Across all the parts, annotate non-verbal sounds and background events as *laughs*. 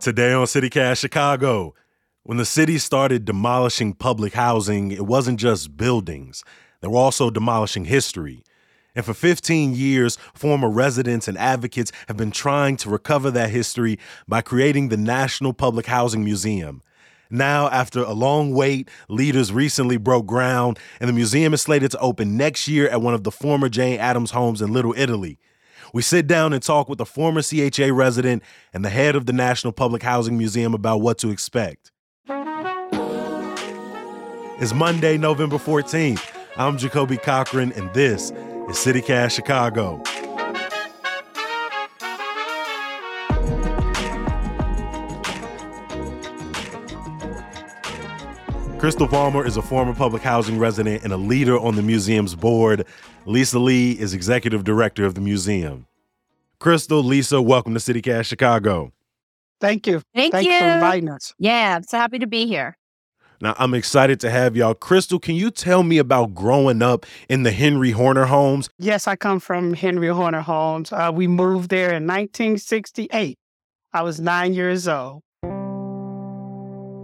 Today on CityCast Chicago, when the city started demolishing public housing, it wasn't just buildings, they were also demolishing history. And for 15 years, former residents and advocates have been trying to recover that history by creating the National Public Housing Museum. Now, after a long wait, leaders recently broke ground, and the museum is slated to open next year at one of the former Jane Addams homes in Little Italy. We sit down and talk with a former CHA resident and the head of the National Public Housing Museum about what to expect. It's Monday, November 14th. I'm Jacoby Cochran, and this is CityCast Chicago. Crystal Palmer is a former public housing resident and a leader on the museum's board. Lisa Lee is executive director of the museum. Crystal, Lisa, welcome to CityCast Chicago. Thank you. Thank Thanks you. for inviting us. Yeah, I'm so happy to be here. Now, I'm excited to have y'all. Crystal, can you tell me about growing up in the Henry Horner homes? Yes, I come from Henry Horner Homes. Uh, we moved there in 1968. I was nine years old.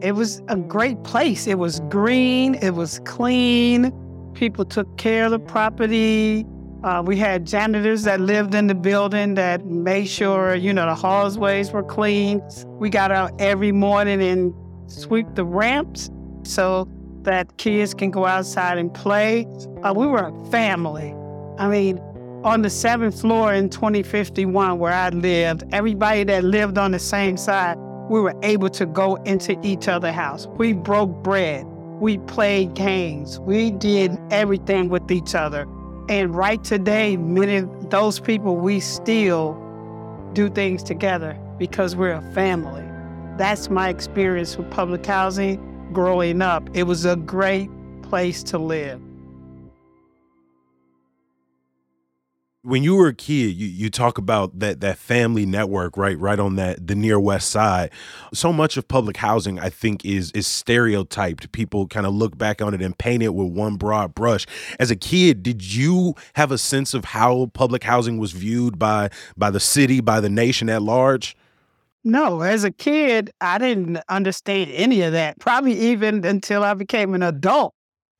It was a great place. It was green, it was clean. People took care of the property. Uh, we had janitors that lived in the building that made sure, you know, the hallways were clean. We got out every morning and sweep the ramps so that kids can go outside and play. Uh, we were a family. I mean, on the seventh floor in 2051 where I lived, everybody that lived on the same side, we were able to go into each other's house. We broke bread. We played games. We did everything with each other. And right today, many of those people, we still do things together because we're a family. That's my experience with public housing growing up. It was a great place to live. When you were a kid, you, you talk about that that family network, right? Right on that the near west side. So much of public housing, I think, is is stereotyped. People kind of look back on it and paint it with one broad brush. As a kid, did you have a sense of how public housing was viewed by by the city, by the nation at large? No, as a kid, I didn't understand any of that. Probably even until I became an adult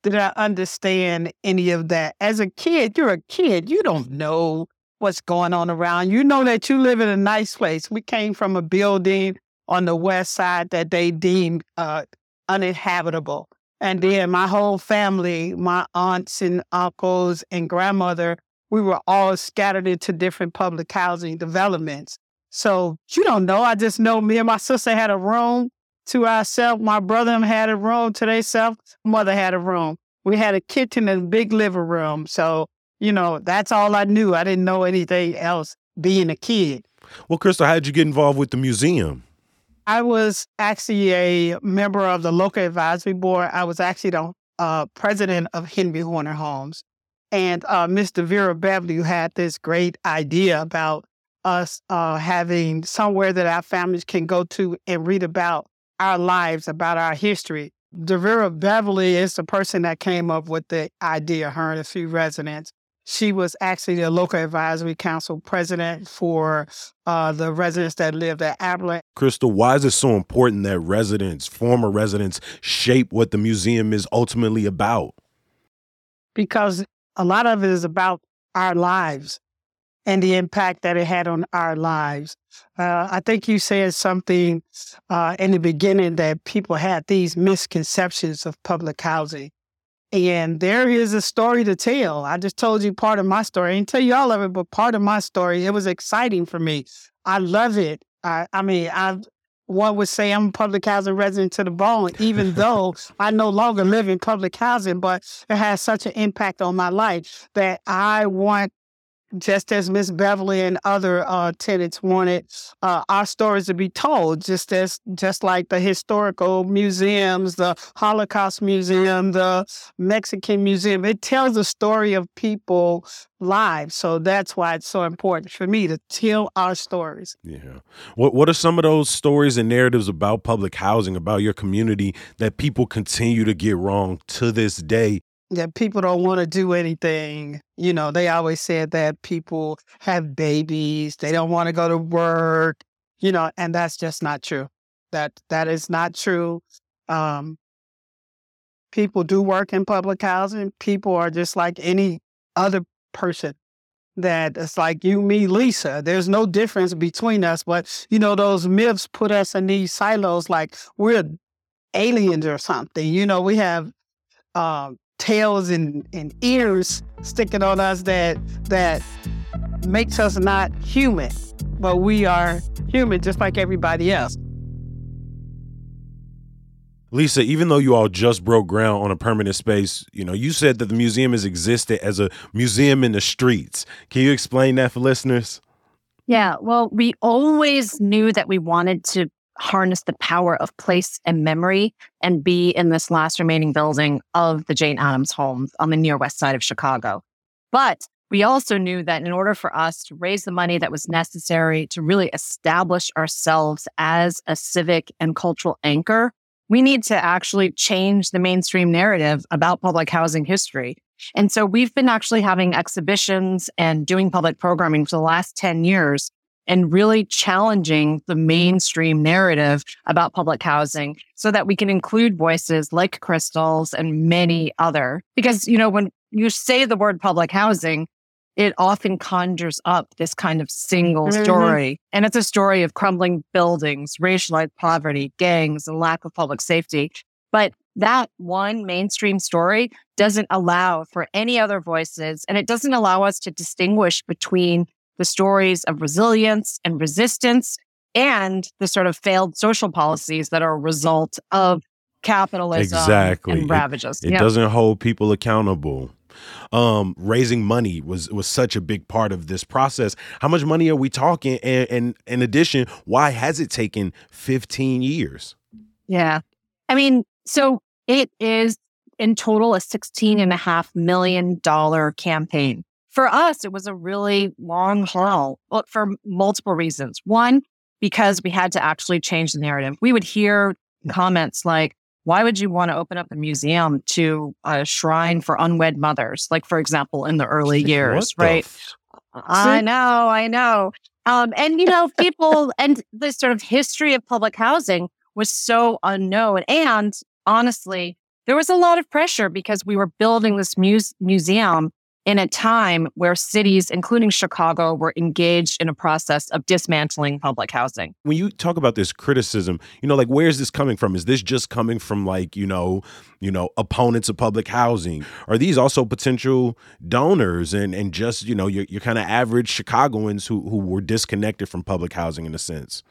did I understand any of that. As a kid, you're a kid. You don't know what's going on around. You know that you live in a nice place. We came from a building on the west side that they deemed uh, uninhabitable. And then my whole family, my aunts and uncles and grandmother, we were all scattered into different public housing developments. So you don't know. I just know me and my sister had a room to ourselves. My brother had a room to themselves. Mother had a room. We had a kitchen and a big living room. So, you know, that's all I knew. I didn't know anything else being a kid. Well, Crystal, how did you get involved with the museum? I was actually a member of the local advisory board. I was actually the uh, president of Henry Horner Homes. And uh, Mr. Vera Beverly had this great idea about us uh, having somewhere that our families can go to and read about our lives, about our history. Devera Beverly is the person that came up with the idea, her and a few residents. She was actually the local advisory council president for uh, the residents that lived at ABLA. Crystal, why is it so important that residents, former residents, shape what the museum is ultimately about? Because a lot of it is about our lives and the impact that it had on our lives. Uh, I think you said something uh, in the beginning that people had these misconceptions of public housing. And there is a story to tell. I just told you part of my story. I didn't tell you all of it, but part of my story. It was exciting for me. I love it. I, I mean, I one would say I'm a public housing resident to the bone, even though *laughs* I no longer live in public housing, but it has such an impact on my life that I want just as Miss Beverly and other uh, tenants wanted uh, our stories to be told, just as just like the historical museums, the Holocaust Museum, the Mexican Museum. It tells the story of people's lives, so that's why it's so important for me to tell our stories. Yeah. What What are some of those stories and narratives about public housing, about your community, that people continue to get wrong to this day? That people don't want to do anything. You know, they always said that people have babies, they don't want to go to work, you know, and that's just not true. That that is not true. Um, people do work in public housing. People are just like any other person that it's like you, me, Lisa. There's no difference between us. But, you know, those myths put us in these silos like we're aliens or something. You know, we have uh, tails and, and ears sticking on us that that makes us not human. But we are human just like everybody else. Lisa, even though you all just broke ground on a permanent space, you know, you said that the museum has existed as a museum in the streets. Can you explain that for listeners? Yeah, well, we always knew that we wanted to harness the power of place and memory and be in this last remaining building of the Jane Addams homes on the near west side of Chicago. But we also knew that in order for us to raise the money that was necessary to really establish ourselves as a civic and cultural anchor, we need to actually change the mainstream narrative about public housing history. And so we've been actually having exhibitions and doing public programming for the last 10 years and really challenging the mainstream narrative about public housing so that we can include voices like Crystal's and many other. Because, you know, when you say the word public housing, it often conjures up this kind of single mm-hmm. story. And it's a story of crumbling buildings, racialized poverty, gangs, and lack of public safety. But that one mainstream story doesn't allow for any other voices, and it doesn't allow us to distinguish between the stories of resilience and resistance and the sort of failed social policies that are a result of capitalism exactly. and ravages. It, it doesn't hold people accountable um, raising money was was such a big part of this process. How much money are we talking? And, and in addition, why has it taken 15 years? Yeah. I mean, so it is in total a $16 and a half million dollar campaign. For us, it was a really long haul well, for multiple reasons. One, because we had to actually change the narrative. We would hear comments like, why would you want to open up a museum to a shrine for unwed mothers? Like, for example, in the early years, right? F- I know, I know. Um, and, you know, people and the sort of history of public housing was so unknown. And honestly, there was a lot of pressure because we were building this muse- museum in a time where cities, including Chicago, were engaged in a process of dismantling public housing. When you talk about this criticism, you know, like where is this coming from? Is this just coming from like, you know, you know, opponents of public housing? Are these also potential donors and and just, you know, your your kind of average Chicagoans who who were disconnected from public housing in a sense?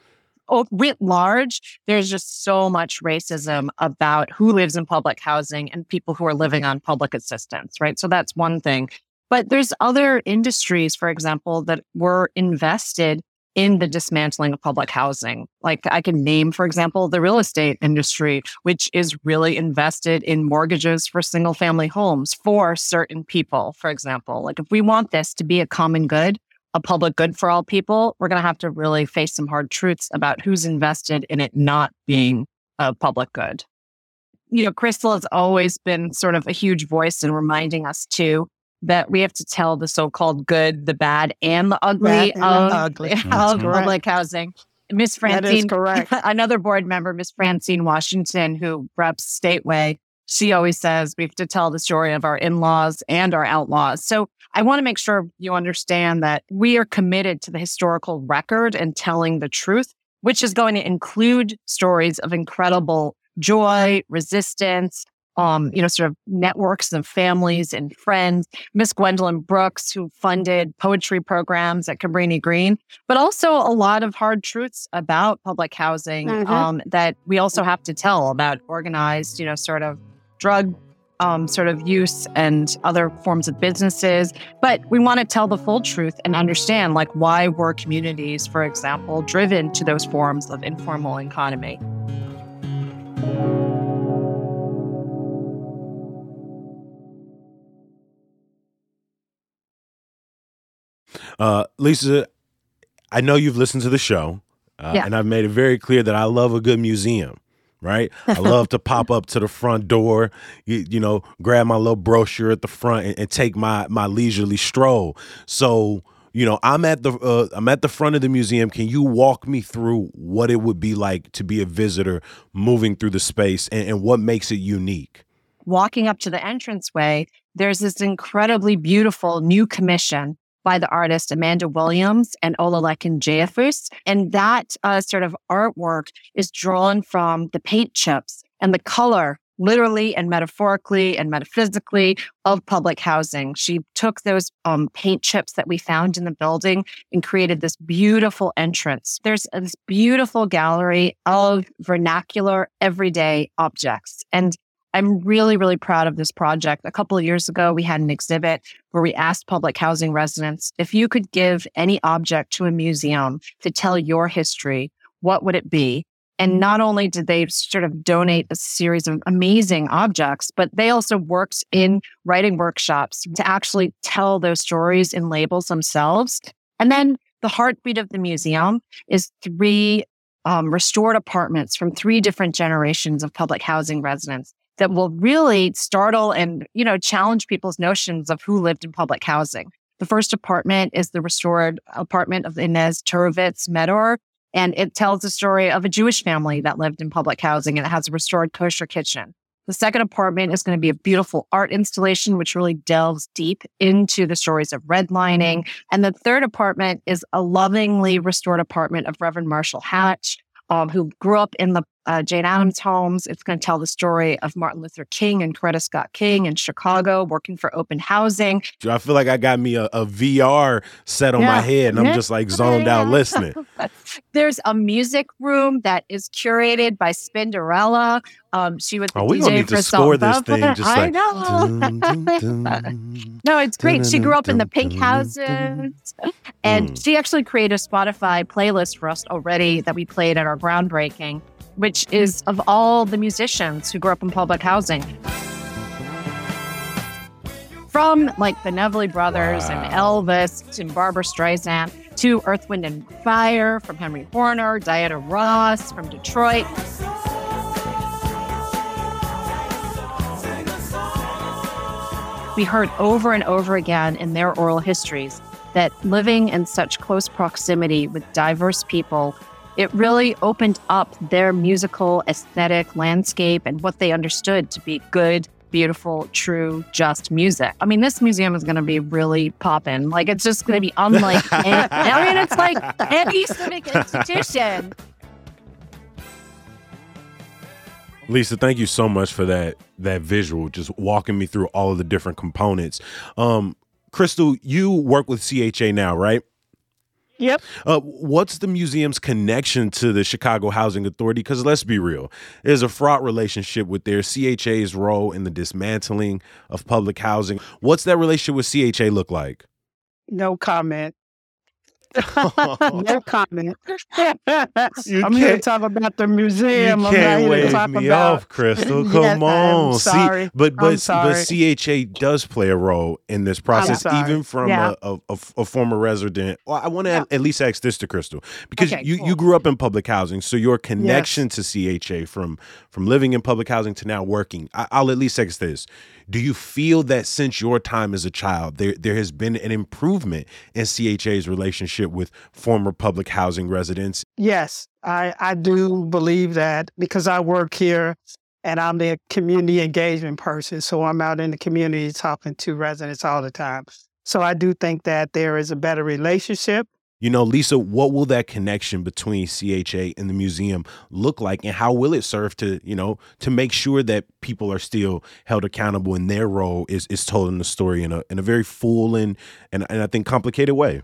oh, writ large, there's just so much racism about who lives in public housing and people who are living on public assistance, right? So that's one thing. But there's other industries, for example, that were invested in the dismantling of public housing. Like I can name, for example, the real estate industry, which is really invested in mortgages for single family homes for certain people, for example. Like if we want this to be a common good, a public good for all people, we're going to have to really face some hard truths about who's invested in it not being a public good. You know, Crystal has always been sort of a huge voice in reminding us too that we have to tell the so-called good, the bad, and the ugly and of, the ugly. *laughs* of public housing. Miss Francine, correct. *laughs* another board member, Miss Francine Washington, who reps Stateway, she always says we have to tell the story of our in-laws and our outlaws. So I want to make sure you understand that we are committed to the historical record and telling the truth, which is going to include stories of incredible joy, resistance, um, you know, sort of networks and families and friends. Miss Gwendolyn Brooks, who funded poetry programs at Cabrini Green, but also a lot of hard truths about public housing mm-hmm. um, that we also have to tell about organized, you know, sort of drug um, sort of use and other forms of businesses. But we want to tell the full truth and understand, like, why were communities, for example, driven to those forms of informal economy. Uh, Lisa, I know you've listened to the show, uh, yeah. and I've made it very clear that I love a good museum. Right, I *laughs* love to pop up to the front door, you, you know, grab my little brochure at the front, and, and take my my leisurely stroll. So, you know, I'm at the uh, I'm at the front of the museum. Can you walk me through what it would be like to be a visitor moving through the space and, and what makes it unique? Walking up to the entranceway, there's this incredibly beautiful new commission by the artist Amanda Williams and Olalekan Jeyifous. And that uh, sort of artwork is drawn from the paint chips and the color literally and metaphorically and metaphysically of public housing. She took those um, paint chips that we found in the building and created this beautiful entrance. There's this beautiful gallery of vernacular everyday objects. And I'm really, really proud of this project. A couple of years ago, we had an exhibit where we asked public housing residents if you could give any object to a museum to tell your history, what would it be? And not only did they sort of donate a series of amazing objects, but they also worked in writing workshops to actually tell those stories in labels themselves. And then the heartbeat of the museum is three um, restored apartments from three different generations of public housing residents that will really startle and, you know, challenge people's notions of who lived in public housing. The first apartment is the restored apartment of Inez Turovitz Medor, and it tells the story of a Jewish family that lived in public housing and it has a restored kosher kitchen. The second apartment is going to be a beautiful art installation, which really delves deep into the stories of redlining. And the third apartment is a lovingly restored apartment of Reverend Marshall Hatch, um, who grew up in the uh, Jane Addams homes. It's going to tell the story of Martin Luther King and Coretta Scott King in Chicago working for open housing. I feel like I got me a, a VR set on yeah. my head and I'm just like zoned out listening. *laughs* There's a music room that is curated by Spinderella. Um, she was the oh, we DJ gonna need for to score this thing. Just *laughs* I like, know. *laughs* dun, dun, dun, no, it's great. She grew up in the pink houses, and Mm. she actually created a Spotify playlist for us already that we played at our groundbreaking, which is of all the musicians who grew up in public housing. From like the Neville brothers and Elvis and Barbra Streisand to Earth, Wind, and Fire, from Henry Horner, Diana Ross from Detroit. We heard over and over again in their oral histories that living in such close proximity with diverse people, it really opened up their musical aesthetic landscape and what they understood to be good, beautiful, true, just music. I mean, this museum is going to be really popping. Like, it's just going to be unlike. *laughs* any, I mean, it's like any civic institution. Lisa, thank you so much for that that visual, just walking me through all of the different components. Um, Crystal, you work with CHA now, right? Yep. Uh, what's the museum's connection to the Chicago Housing Authority? Because let's be real, there's a fraught relationship with their CHA's role in the dismantling of public housing. What's that relationship with CHA look like? No comment. *laughs* no comment. *laughs* You I'm here to talk about the museum. you I'm not can't here to wave talk me about. off, Crystal. *laughs* Yes, Come I am on. sorry. See, but I'm but sorry. but CHA does play a role in this process, even from Yeah. a, a, a- a former resident. Well, I want to Yeah. at least ask this to Crystal because Okay, you, cool. you grew up in public housing, so your connection to CHA from from living in public housing to now working. I, I'll at least ask this: Do you feel that since your time as a child, there there has been an improvement in CHA's relationship with former public housing residents? Yes, I, I do believe that because I work here and I'm the community engagement person. So I'm out in the community talking to residents all the time. So I do think that there is a better relationship. You know, Lisa, what will that connection between CHA and the museum look like and how will it serve to, you know, to make sure that people are still held accountable and their role is is told in the story in a in a very full and and, and I think complicated way.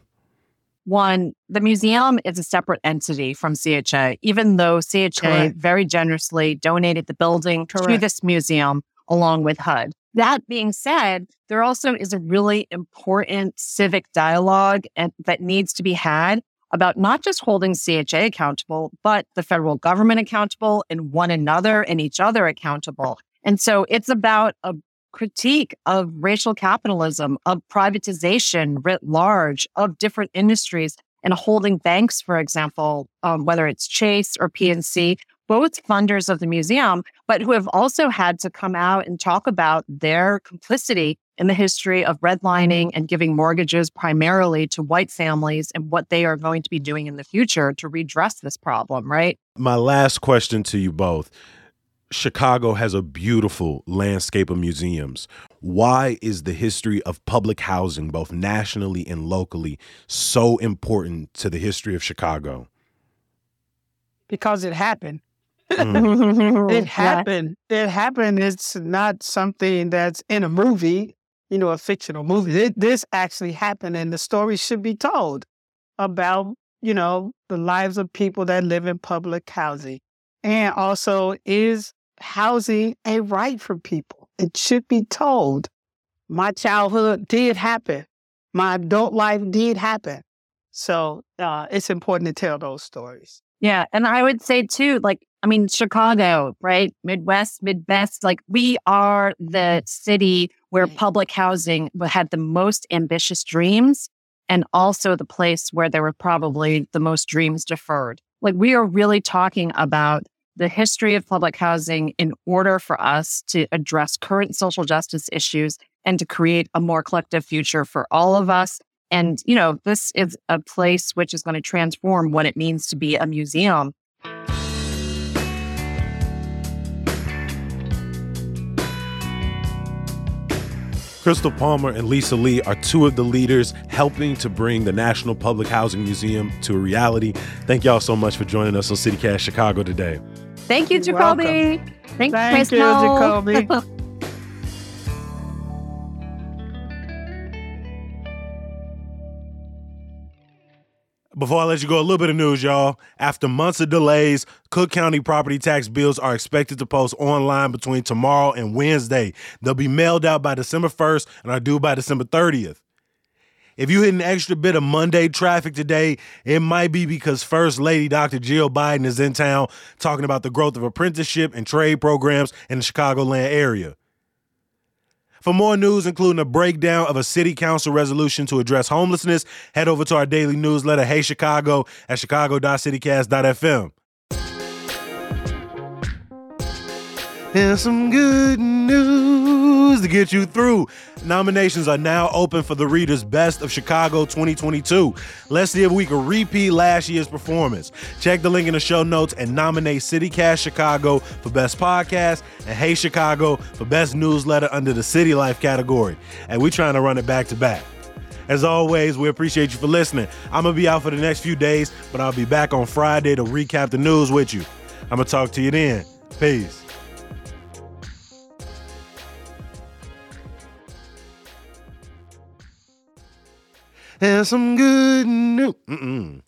One, the museum is a separate entity from CHA, even though CHA Correct. very generously donated the building to this museum along with HUD. That being said, there also is a really important civic dialogue and, that needs to be had about not just holding CHA accountable, but the federal government accountable and one another and each other accountable. And so it's about a critique of racial capitalism, of privatization writ large, of different industries, and holding banks, for example, um, whether it's Chase or PNC, both funders of the museum, but who have also had to come out and talk about their complicity in the history of redlining and giving mortgages primarily to white families and what they are going to be doing in the future to redress this problem, right? My last question to you both. Chicago has a beautiful landscape of museums. Why is the history of public housing, both nationally and locally, so important to the history of Chicago? Because it happened. Mm. *laughs* it happened. Yeah. It happened. It's not something that's in a movie, you know, a fictional movie. It, this actually happened, and the story should be told about, you know, the lives of people that live in public housing. And also, is housing a right for people? It should be told. My childhood did happen. My adult life did happen. So uh, it's important to tell those stories. Yeah. And I would say too, like, I mean, Chicago, right? Midwest, Midwest, like we are the city where public housing had the most ambitious dreams and also the place where there were probably the most dreams deferred. Like we are really talking about the history of public housing in order for us to address current social justice issues and to create a more collective future for all of us. And, you know, this is a place which is going to transform what it means to be a museum Crystal Palmer and Lisa Lee are two of the leaders helping to bring the National Public Housing Museum to a reality. Thank y'all so much for joining us on CityCast Chicago today. Thank you, Jacoby. Thank, Thank you, Jacoby. *laughs* Before I let you go, a little bit of news, y'all. After months of delays, Cook County property tax bills are expected to post online between tomorrow and Wednesday. They'll be mailed out by December 1st and are due by December 30th. If you hit an extra bit of Monday traffic today, it might be because First Lady Dr. Jill Biden is in town talking about the growth of apprenticeship and trade programs in the Chicagoland area. For more news, including a breakdown of a city council resolution to address homelessness, head over to our daily newsletter, Hey Chicago, at chicago.citycast.fm. And some good news to get you through. Nominations are now open for the Reader's Best of Chicago 2022. Let's see if we can repeat last year's performance. Check the link in the show notes and nominate CityCast Chicago for Best Podcast and Hey Chicago for Best Newsletter under the City Life category. And we're trying to run it back to back. As always, we appreciate you for listening. I'm going to be out for the next few days, but I'll be back on Friday to recap the news with you. I'm going to talk to you then. Peace. And some good news. Mm-mm.